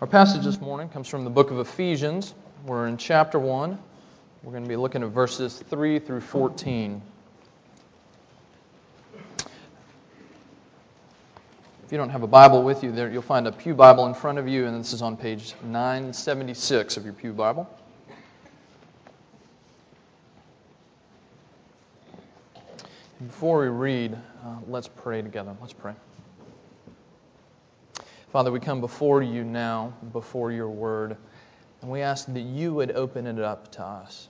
Our passage this morning comes from the book of Ephesians. We're in chapter 1. We're going to be looking at verses 3 through 14. If you don't have a Bible with you, there you'll find a Pew Bible in front of you, and this is on page 976 of your Pew Bible. Before we read, uh, let's pray together. Let's pray. Father, we come before you now, before your word, and we ask that you would open it up to us.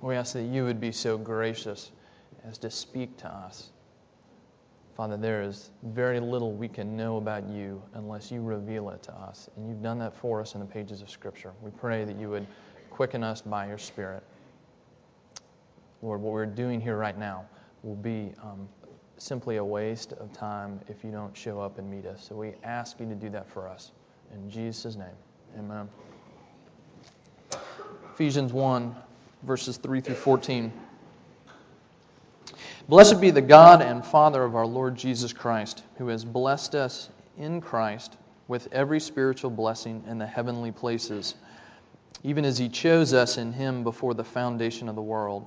We ask that you would be so gracious as to speak to us. Father, there is very little we can know about you unless you reveal it to us. And you've done that for us in the pages of Scripture. We pray that you would quicken us by your Spirit. Lord, what we're doing here right now will be um, simply a waste of time if you don't show up and meet us. So we ask you to do that for us. In Jesus' name, amen. Ephesians 1, verses 3 through 14. Blessed be the God and Father of our Lord Jesus Christ, who has blessed us in Christ with every spiritual blessing in the heavenly places, even as he chose us in him before the foundation of the world,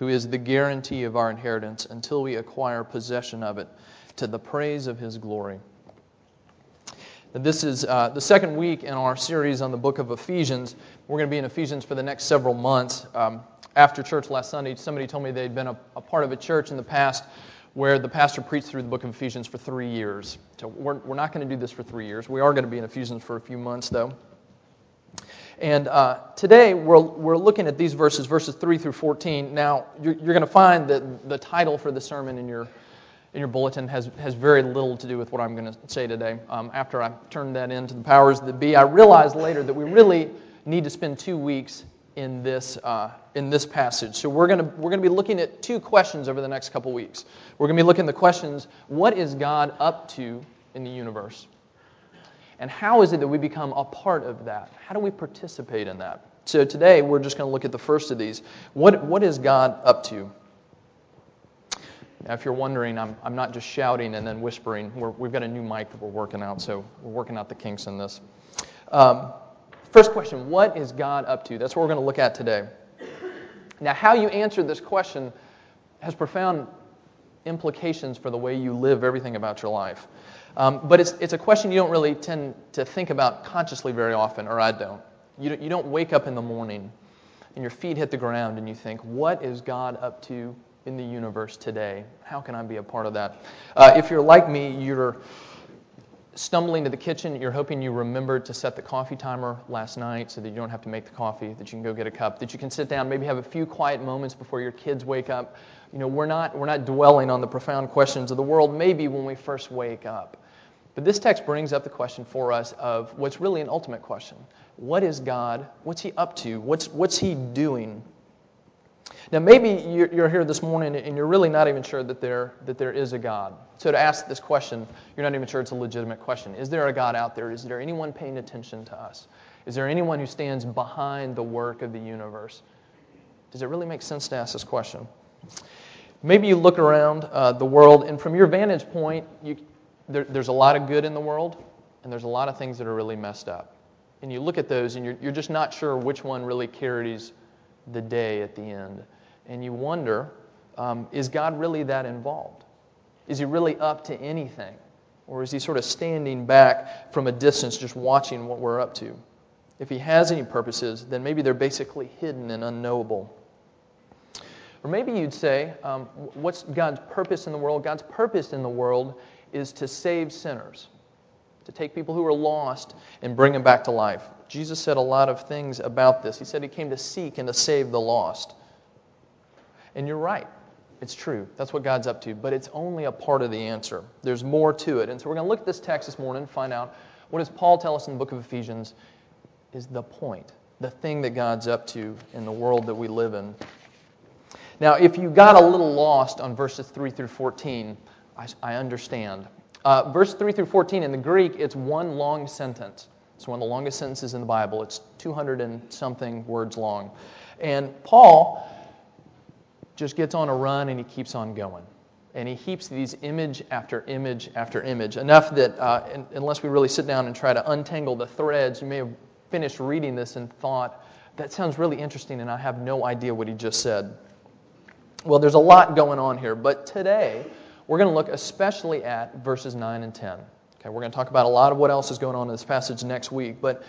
who is the guarantee of our inheritance until we acquire possession of it, to the praise of his glory. This is uh, the second week in our series on the book of Ephesians. We're going to be in Ephesians for the next several months. Um, after church last Sunday, somebody told me they'd been a, a, part of a church in the past where the pastor preached through the book of Ephesians for three years. So we're, we're not going to do this for three years. We are going to be in Ephesians for a few months, though. And uh, today we're, we're looking at these verses, verses 3 through 14. Now, you're, you're going to find that the title for the sermon in your, in your bulletin has, has very little to do with what I'm going to say today. Um, after I turned that into the powers that be, I realized later that we really need to spend two weeks in this, uh, in this passage. So we're going we're gonna be looking at two questions over the next couple weeks. We're going to be looking at the questions what is God up to in the universe? And how is it that we become a part of that? How do we participate in that? So today we're just going to look at the first of these. What, what is God up to? Now, if you're wondering, I'm, I'm not just shouting and then whispering. we have got a new mic that we're working out, so we're working out the kinks in this. Um, First question What is God up to? That's what we're going to look at today. Now, how you answer this question has profound implications for the way you live everything about your life. Um, but it's, it's a question you don't really tend to think about consciously very often, or I don't. You, don't. you don't wake up in the morning and your feet hit the ground and you think, What is God up to in the universe today? How can I be a part of that? Uh, if you're like me, you're stumbling to the kitchen, you're hoping you remembered to set the coffee timer last night so that you don't have to make the coffee, that you can go get a cup, that you can sit down, maybe have a few quiet moments before your kids wake up. You know, we're not, we're not dwelling on the profound questions of the world, maybe when we first wake up. But this text brings up the question for us of what's really an ultimate question. What is God? What's He up to? What's, what's He doing? Now, maybe you're here this morning and you're really not even sure that there, that there is a God. So, to ask this question, you're not even sure it's a legitimate question. Is there a God out there? Is there anyone paying attention to us? Is there anyone who stands behind the work of the universe? Does it really make sense to ask this question? Maybe you look around uh, the world, and from your vantage point, you, there, there's a lot of good in the world, and there's a lot of things that are really messed up. And you look at those, and you're, you're just not sure which one really carries the day at the end. And you wonder um, is God really that involved? Is he really up to anything? Or is he sort of standing back from a distance just watching what we're up to? If he has any purposes, then maybe they're basically hidden and unknowable. Or maybe you'd say, um, what's God's purpose in the world? God's purpose in the world is to save sinners, to take people who are lost and bring them back to life. Jesus said a lot of things about this. He said he came to seek and to save the lost. And you're right. It's true. That's what God's up to. But it's only a part of the answer. There's more to it. And so we're going to look at this text this morning and find out what does Paul tell us in the book of Ephesians is the point, the thing that God's up to in the world that we live in. Now, if you got a little lost on verses 3 through 14, I, I understand. Uh, verse 3 through 14 in the Greek, it's one long sentence. It's one of the longest sentences in the Bible. It's 200 and something words long. And Paul just gets on a run and he keeps on going. And he heaps these image after image after image, enough that uh, in, unless we really sit down and try to untangle the threads, you may have finished reading this and thought, that sounds really interesting, and I have no idea what he just said. Well, there's a lot going on here, but today we're going to look especially at verses 9 and 10. Okay, we're going to talk about a lot of what else is going on in this passage next week, but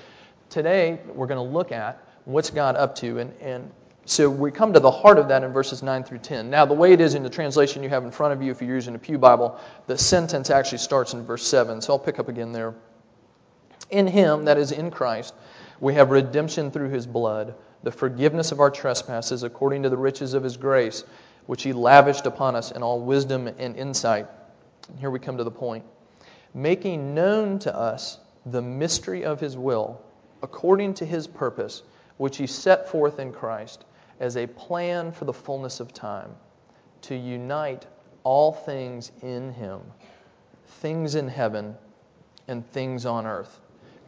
today we're going to look at what's God up to, and, and so we come to the heart of that in verses 9 through 10. Now, the way it is in the translation you have in front of you, if you're using a Pew Bible, the sentence actually starts in verse 7. So I'll pick up again there. In Him, that is in Christ, we have redemption through His blood, the forgiveness of our trespasses according to the riches of His grace, which He lavished upon us in all wisdom and insight. Here we come to the point. Making known to us the mystery of His will, according to His purpose, which He set forth in Christ as a plan for the fullness of time, to unite all things in Him, things in heaven and things on earth.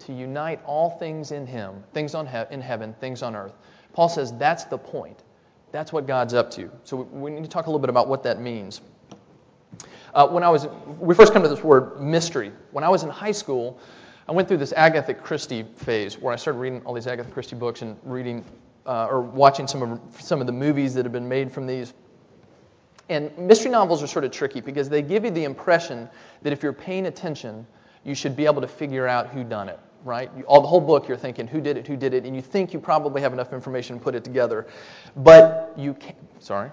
To unite all things in Him, things on he- in heaven, things on earth. Paul says that's the point. That's what God's up to. So we need to talk a little bit about what that means. Uh, when I was, we first come to this word mystery. When I was in high school, I went through this Agatha Christie phase where I started reading all these Agatha Christie books and reading uh, or watching some of some of the movies that have been made from these. And mystery novels are sort of tricky because they give you the impression that if you're paying attention, you should be able to figure out who done it, right? You, all the whole book, you're thinking who did it, who did it, and you think you probably have enough information to put it together, but you can't. Sorry,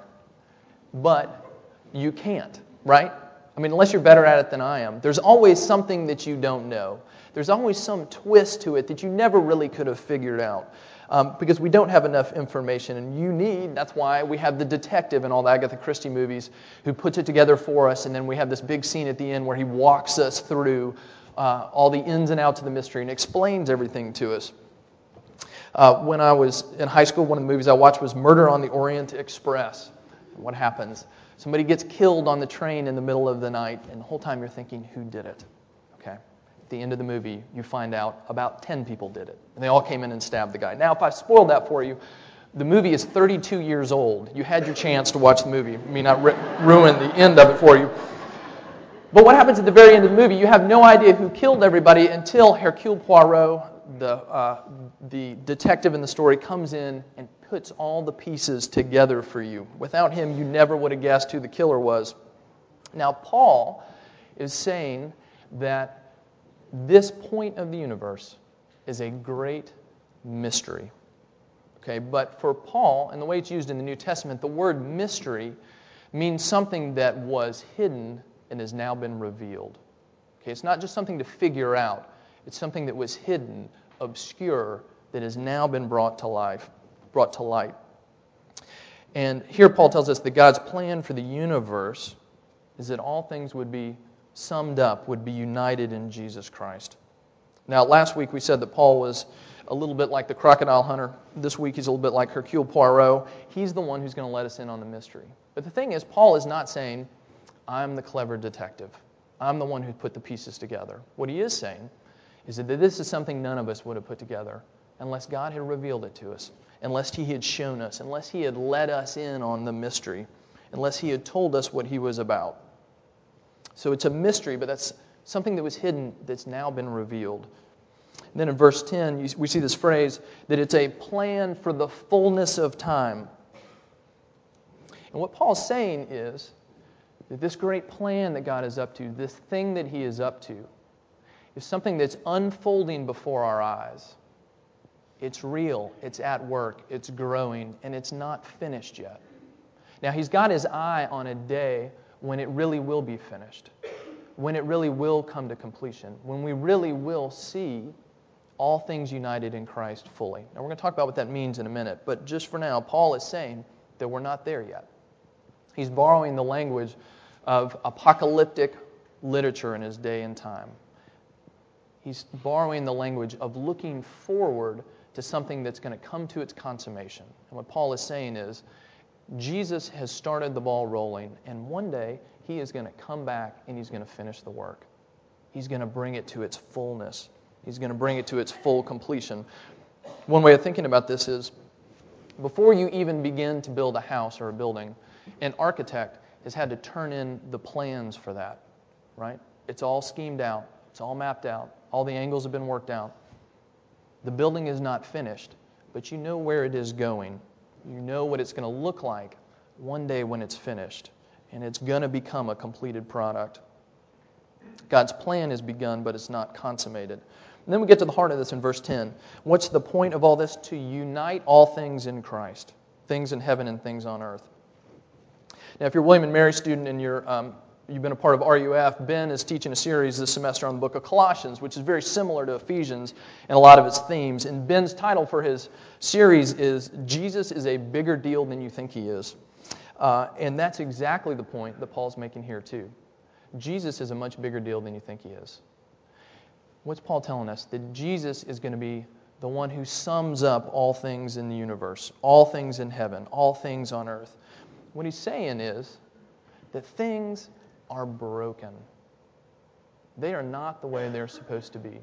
but you can't, right? I mean, unless you're better at it than I am, there's always something that you don't know. There's always some twist to it that you never really could have figured out um, because we don't have enough information. And you need, that's why we have the detective in all the Agatha Christie movies who puts it together for us. And then we have this big scene at the end where he walks us through uh, all the ins and outs of the mystery and explains everything to us. Uh, when I was in high school, one of the movies I watched was Murder on the Orient Express. What happens? Somebody gets killed on the train in the middle of the night, and the whole time you're thinking, who did it? The end of the movie, you find out about 10 people did it. And they all came in and stabbed the guy. Now, if I spoiled that for you, the movie is 32 years old. You had your chance to watch the movie. I mean, not ruin the end of it for you. But what happens at the very end of the movie? You have no idea who killed everybody until Hercule Poirot, the, uh, the detective in the story, comes in and puts all the pieces together for you. Without him, you never would have guessed who the killer was. Now, Paul is saying that this point of the universe is a great mystery. Okay, but for Paul, and the way it's used in the New Testament, the word mystery means something that was hidden and has now been revealed. Okay, it's not just something to figure out, it's something that was hidden, obscure, that has now been brought to life, brought to light. And here Paul tells us that God's plan for the universe is that all things would be summed up, would be united in Jesus Christ. Now, last week we said that Paul was a little bit like the crocodile hunter. This week he's a little bit like Hercule Poirot. He's the one who's going to let us in on the mystery. But the thing is, Paul is not saying, I'm the clever detective. I'm the one who put the pieces together. What he is saying is that this is something none of us would have put together unless God had revealed it to us, unless he had shown us, unless he had let us in on the mystery, unless he had told us what he was about. So it's a mystery, but that's something that was hidden that's now been revealed. And then in verse 10, we see this phrase that it's a plan for the fullness of time. And what Paul's saying is that this great plan that God is up to, this thing that he is up to, is something that's unfolding before our eyes. It's real, it's at work, it's growing, and it's not finished yet. Now, he's got his eye on a day when it really will be finished, when it really will come to completion, when we really will see all things united in Christ fully. Now, we're going to talk about what that means in a minute, but just for now, Paul is saying that we're not there yet. He's borrowing the language of apocalyptic literature in his day and time. He's borrowing the language of looking forward to something that's going to come to its consummation. And what Paul is saying is Jesus has started the ball rolling, and one day he is going to come back and he's going to finish the work. He's going to bring it to its fullness, he's going to bring it to its full completion. One way of thinking about this is before you even begin to build a house or a building, an architect has had to turn in the plans for that, right? It's all schemed out, it's all mapped out, all the angles have been worked out. The building is not finished, but you know where it is going. You know what it's going to look like one day when it's finished, and it's going to become a completed product. God's plan has begun, but it's not consummated. And then we get to the heart of this in verse 10. What's the point of all this? To unite all things in Christ, things in heaven and things on earth. Now, if you're William and Mary student and you're um, you've been a part of RUF, Ben is teaching a series this semester on the book of Colossians, which is very similar to Ephesians in a lot of its themes. And Ben's title for his series is Jesus is a bigger deal than you think he is. Uh, and that's exactly the point that Paul's making here, too. Jesus is a much bigger deal than you think he is. What's Paul telling us? That Jesus is going to be the one who sums up all things in the universe, all things in heaven, all things on earth. What he's saying is that things are broken. They are not the way they're supposed to be.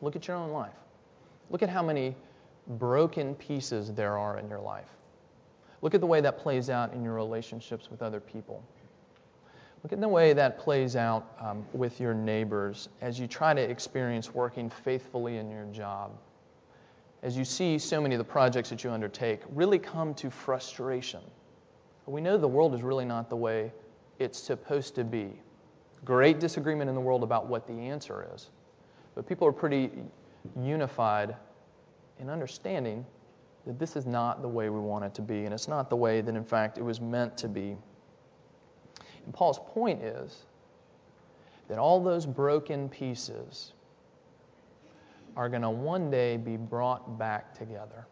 Look at your own life. Look at how many broken pieces there are in your life. Look at the way that plays out in your relationships with other people. Look at the way that plays out um, with your neighbors as you try to experience working faithfully in your job. As you see so many of the projects that you undertake really come to frustration. We know the world is really not the way it's supposed to be. Great disagreement in the world about what the answer is. But people are pretty unified in understanding that this is not the way we want it to be, and it's not the way that, in fact, it was meant to be. And Paul's point is that all those broken pieces are going to one day be brought back together.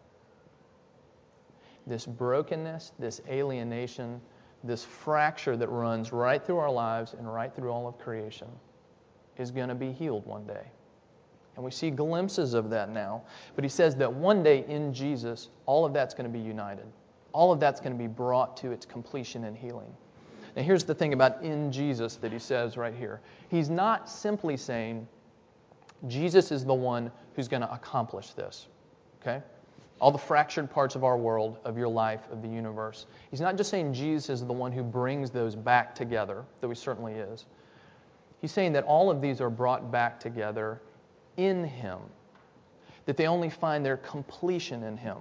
This brokenness, this alienation, this fracture that runs right through our lives and right through all of creation is going to be healed one day. And we see glimpses of that now. But he says that one day in Jesus, all of that's going to be united. All of that's going to be brought to its completion and healing. Now, here's the thing about in Jesus that he says right here. He's not simply saying Jesus is the one who's going to accomplish this. Okay? All the fractured parts of our world, of your life, of the universe. He's not just saying Jesus is the one who brings those back together, though he certainly is. He's saying that all of these are brought back together in him, that they only find their completion in him.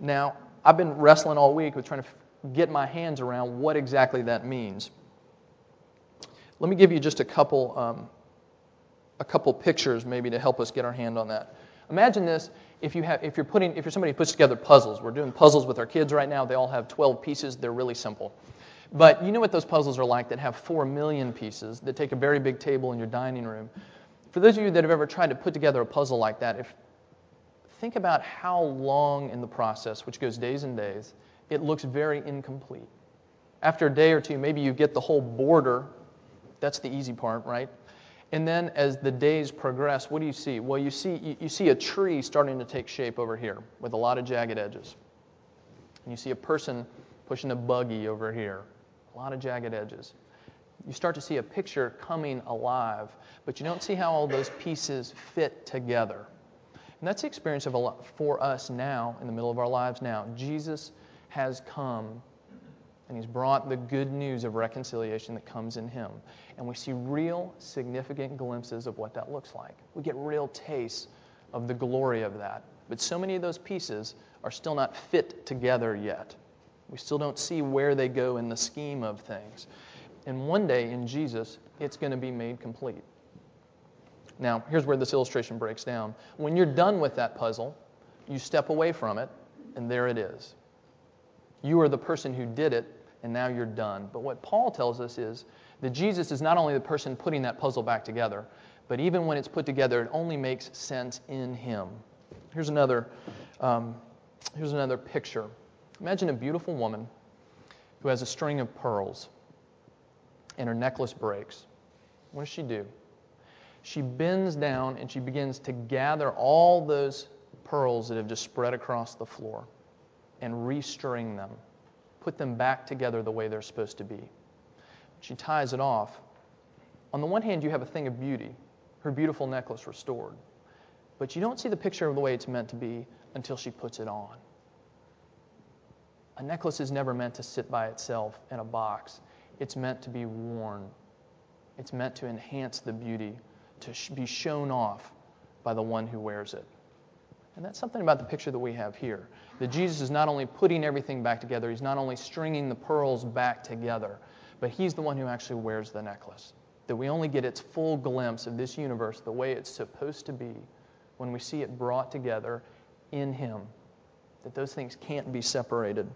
Now, I've been wrestling all week with trying to get my hands around what exactly that means. Let me give you just a couple, um, a couple pictures maybe to help us get our hand on that. Imagine this if you have if you're putting if you're somebody who puts together puzzles. We're doing puzzles with our kids right now. They all have 12 pieces. They're really simple. But you know what those puzzles are like that have 4 million pieces that take a very big table in your dining room. For those of you that have ever tried to put together a puzzle like that, if think about how long in the process, which goes days and days, it looks very incomplete. After a day or two, maybe you get the whole border. That's the easy part, right? And then as the days progress, what do you see? Well, you see, you, see a tree starting to take shape over here with a lot of jagged edges. And you see a person pushing a buggy over here, a lot of jagged edges. You start to see a picture coming alive, but you don't see how all those pieces fit together. And that's the experience of a lot for us now, in the middle of our lives now. Jesus has come and he's brought the good news of reconciliation that comes in him. And we see real significant glimpses of what that looks like. We get real tastes of the glory of that. But so many of those pieces are still not fit together yet. We still don't see where they go in the scheme of things. And one day in Jesus, it's going to be made complete. Now, here's where this illustration breaks down. When you're done with that puzzle, you step away from it, and there it is. You are the person who did it, and now you're done. But what Paul tells us is that Jesus is not only the person putting that puzzle back together, but even when it's put together, it only makes sense in Him. Here's another, um, here's another picture. Imagine a beautiful woman who has a string of pearls, and her necklace breaks. What does she do? She bends down and she begins to gather all those pearls that have just spread across the floor and restring them, put them back together the way they're supposed to be. She ties it off. On the one hand, you have a thing of beauty, her beautiful necklace restored. But you don't see the picture of the way it's meant to be until she puts it on. A necklace is never meant to sit by itself in a box. It's meant to be worn. It's meant to enhance the beauty, to be shown off by the one who wears it. And that's something about the picture that we have here. That Jesus is not only putting everything back together, he's not only stringing the pearls back together, but he's the one who actually wears the necklace. That we only get its full glimpse of this universe the way it's supposed to be when we see it brought together in him. That those things can't be separated.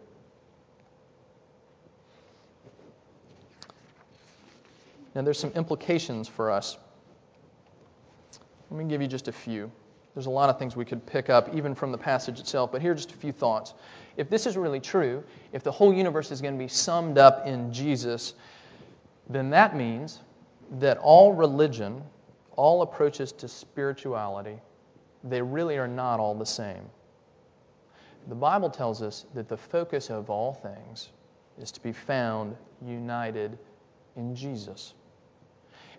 Now, there's some implications for us. Let me give you just a few. There's a lot of things we could pick up, even from the passage itself, but here are just a few thoughts. If this is really true, if the whole universe is going to be summed up in Jesus, then that means that all religion, all approaches to spirituality, they really are not all the same. The Bible tells us that the focus of all things is to be found united in Jesus.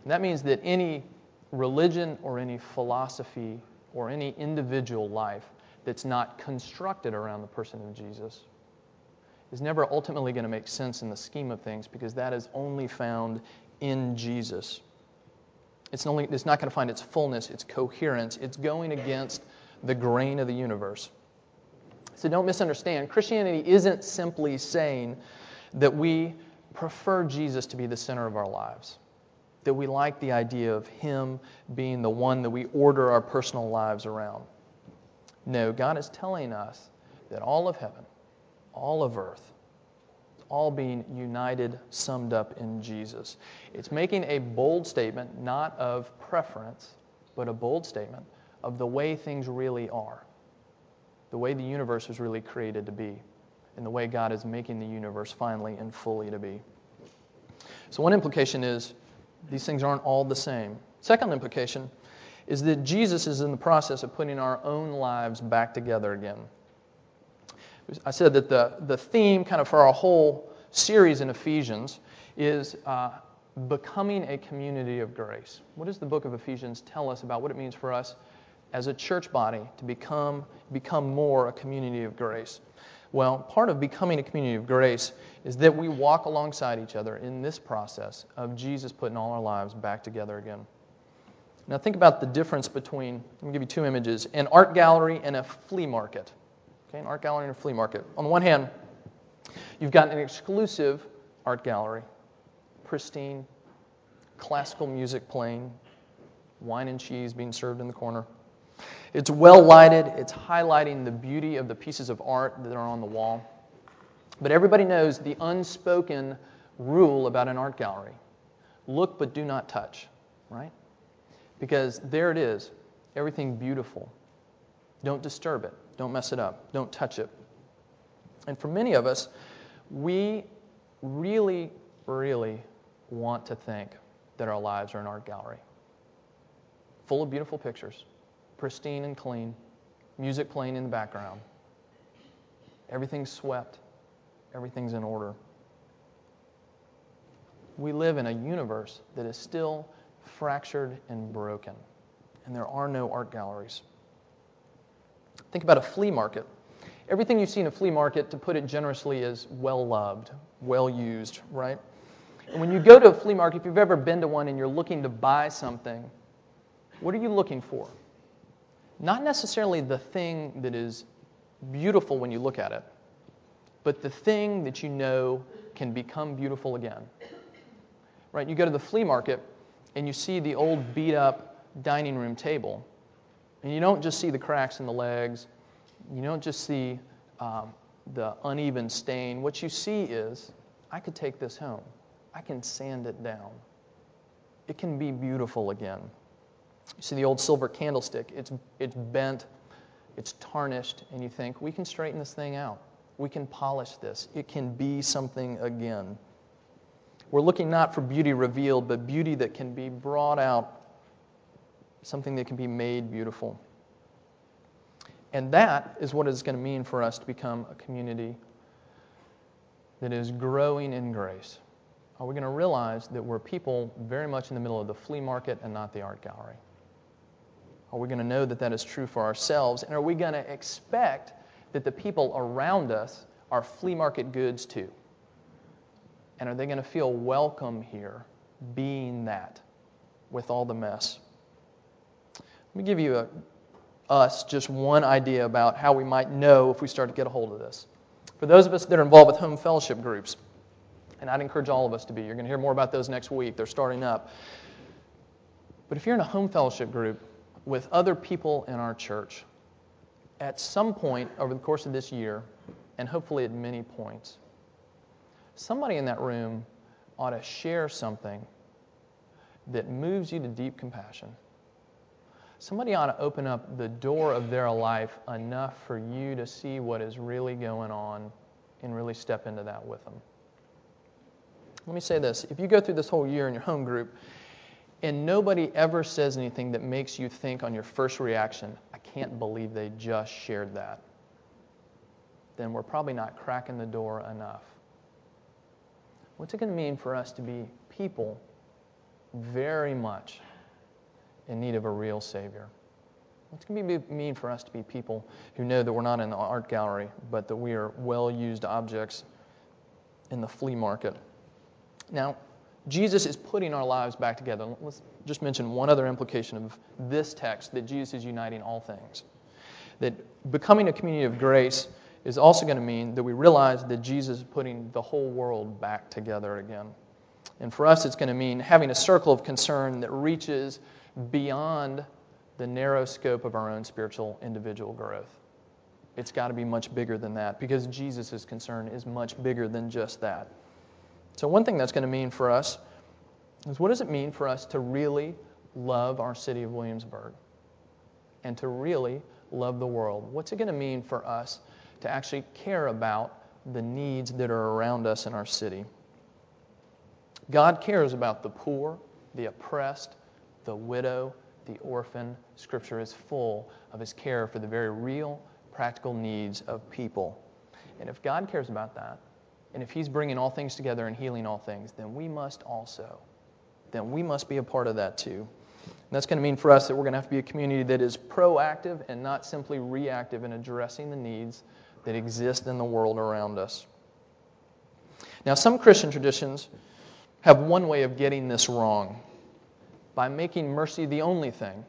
And that means that any religion or any philosophy or any individual life that's not constructed around the person of Jesus is never ultimately going to make sense in the scheme of things because that is only found in Jesus. It's, only, it's not going to find its fullness, its coherence. It's going against the grain of the universe. So don't misunderstand. Christianity isn't simply saying that we prefer Jesus to be the center of our lives that we like the idea of Him being the one that we order our personal lives around. No, God is telling us that all of heaven, all of earth, all being united, summed up in Jesus. It's making a bold statement, not of preference, but a bold statement of the way things really are, the way the universe was really created to be, and the way God is making the universe finally and fully to be. So, one implication is these things aren't all the same. Second implication is that Jesus is in the process of putting our own lives back together again. I said that the, the theme, kind of for our whole series in Ephesians, is uh, becoming a community of grace. What does the book of Ephesians tell us about what it means for us as a church body to become, become more a community of grace? Well, part of becoming a community of grace is that we walk alongside each other in this process of Jesus putting all our lives back together again. Now, think about the difference between, let me give you two images an art gallery and a flea market. Okay, an art gallery and a flea market. On the one hand, you've got an exclusive art gallery, pristine, classical music playing, wine and cheese being served in the corner. It's well lighted, it's highlighting the beauty of the pieces of art that are on the wall. But everybody knows the unspoken rule about an art gallery look but do not touch, right? Because there it is, everything beautiful. Don't disturb it, don't mess it up, don't touch it. And for many of us, we really, really want to think that our lives are an art gallery full of beautiful pictures pristine and clean, music playing in the background. everything swept, everything's in order. We live in a universe that is still fractured and broken, and there are no art galleries. Think about a flea market. Everything you see in a flea market, to put it generously, is well loved, well used, right? And when you go to a flea market, if you've ever been to one and you're looking to buy something, what are you looking for? not necessarily the thing that is beautiful when you look at it. But the thing that you know can become beautiful again. Right? You go to the flea market and you see the old beat up dining room table, and you don't just see the cracks in the legs, you don't just see um, the uneven stain. What you see is, I could take this home. I can sand it down. It can be beautiful again. You see the old silver candlestick, it's, it's bent, it's tarnished, and you think, we can straighten this thing out. We can polish this. It can be something again. We're looking not for beauty revealed, but beauty that can be brought out, something that can be made beautiful. And that is what it's going to mean for us to become a community that is growing in grace. Are we going to realize that we're people very much in the middle of the flea market and not the art gallery? Are we going to know that that is true for ourselves? And are we going to expect that the people around us are flea market goods too? And are they going to feel welcome here being that with all the mess? Let me give you a, us just one idea about how we might know if we start to get a hold of this. For those of us that are involved with home fellowship groups, and I'd encourage all of us to be, you're going to hear more about those next week. They're starting up. But if you're in a home fellowship group with other people in our church, at some point over the course of this year, and hopefully at many points, somebody in that room ought to share something that moves you to deep compassion somebody ought to open up the door of their life enough for you to see what is really going on and really step into that with them. Let me say this if you go through this whole year in your home group and nobody ever says anything that makes you think on your first reaction, I can't believe they just shared that, then we're probably not cracking the door enough. What's it going to mean for us to be people very much in need of a real Savior. What's it going to be, mean for us to be people who know that we're not in the art gallery, but that we are well used objects in the flea market? Now, Jesus is putting our lives back together. Let's just mention one other implication of this text that Jesus is uniting all things. That becoming a community of grace is also going to mean that we realize that Jesus is putting the whole world back together again. And for us, it's going to mean having a circle of concern that reaches beyond the narrow scope of our own spiritual individual growth. It's got to be much bigger than that because Jesus' concern is much bigger than just that. So, one thing that's going to mean for us is what does it mean for us to really love our city of Williamsburg and to really love the world? What's it going to mean for us to actually care about the needs that are around us in our city? God cares about the poor, the oppressed, the widow, the orphan. Scripture is full of his care for the very real, practical needs of people. And if God cares about that, and if he's bringing all things together and healing all things, then we must also. Then we must be a part of that too. And that's going to mean for us that we're going to have to be a community that is proactive and not simply reactive in addressing the needs that exist in the world around us. Now, some Christian traditions have one way of getting this wrong by making mercy the only thing,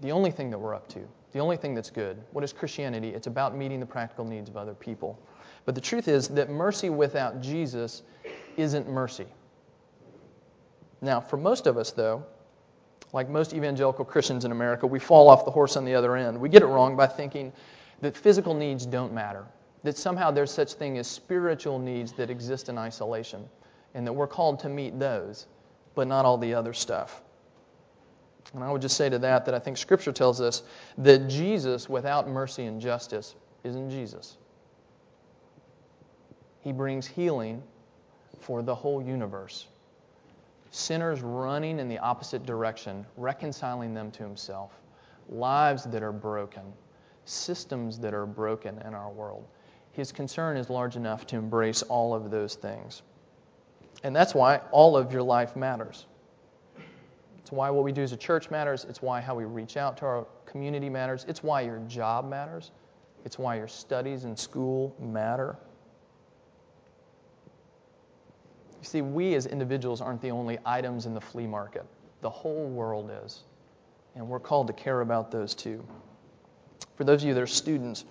the only thing that we're up to, the only thing that's good. What is Christianity? It's about meeting the practical needs of other people. But the truth is that mercy without Jesus isn't mercy. Now, for most of us, though, like most evangelical Christians in America, we fall off the horse on the other end. We get it wrong by thinking that physical needs don't matter, that somehow there's such thing as spiritual needs that exist in isolation, and that we're called to meet those, but not all the other stuff. And I would just say to that that I think Scripture tells us that Jesus, without mercy and justice, isn't Jesus. He brings healing for the whole universe. Sinners running in the opposite direction, reconciling them to Himself. Lives that are broken, systems that are broken in our world. His concern is large enough to embrace all of those things. And that's why all of your life matters. It's why what we do as a church matters. It's why how we reach out to our community matters. It's why your job matters. It's why your studies in school matter. You see, we as individuals aren't the only items in the flea market, the whole world is. And we're called to care about those too. For those of you that are students,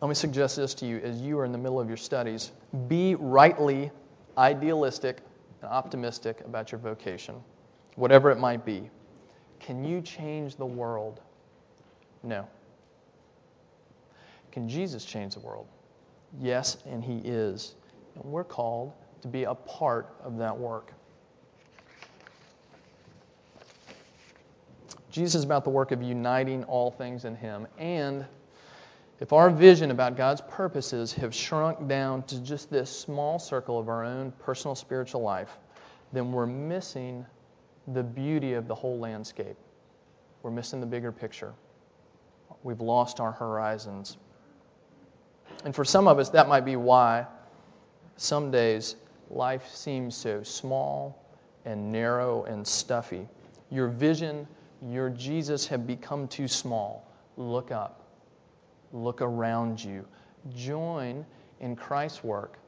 let me suggest this to you as you are in the middle of your studies. Be rightly idealistic and optimistic about your vocation, whatever it might be. Can you change the world? No. Can Jesus change the world? Yes, and He is. And we're called to be a part of that work. Jesus is about the work of uniting all things in Him. And if our vision about God's purposes have shrunk down to just this small circle of our own personal spiritual life, then we're missing the beauty of the whole landscape. We're missing the bigger picture. We've lost our horizons. And for some of us, that might be why some days life seems so small and narrow and stuffy. Your vision, your Jesus have become too small. Look up, look around you. Join in Christ's work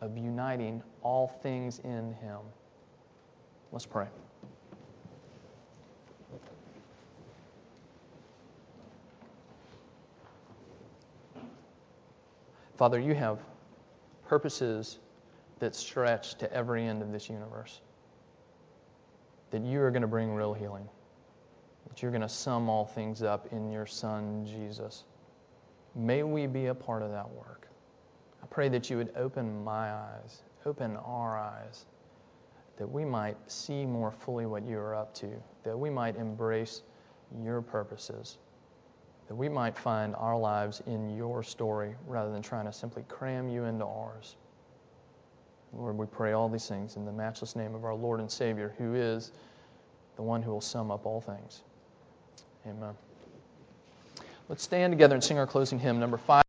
of uniting all things in Him. Let's pray. Father, you have purposes that stretch to every end of this universe. That you are going to bring real healing. That you're going to sum all things up in your Son, Jesus. May we be a part of that work. I pray that you would open my eyes, open our eyes, that we might see more fully what you are up to, that we might embrace your purposes that we might find our lives in your story rather than trying to simply cram you into ours. Lord, we pray all these things in the matchless name of our Lord and Savior, who is the one who will sum up all things. Amen. Let's stand together and sing our closing hymn, number five.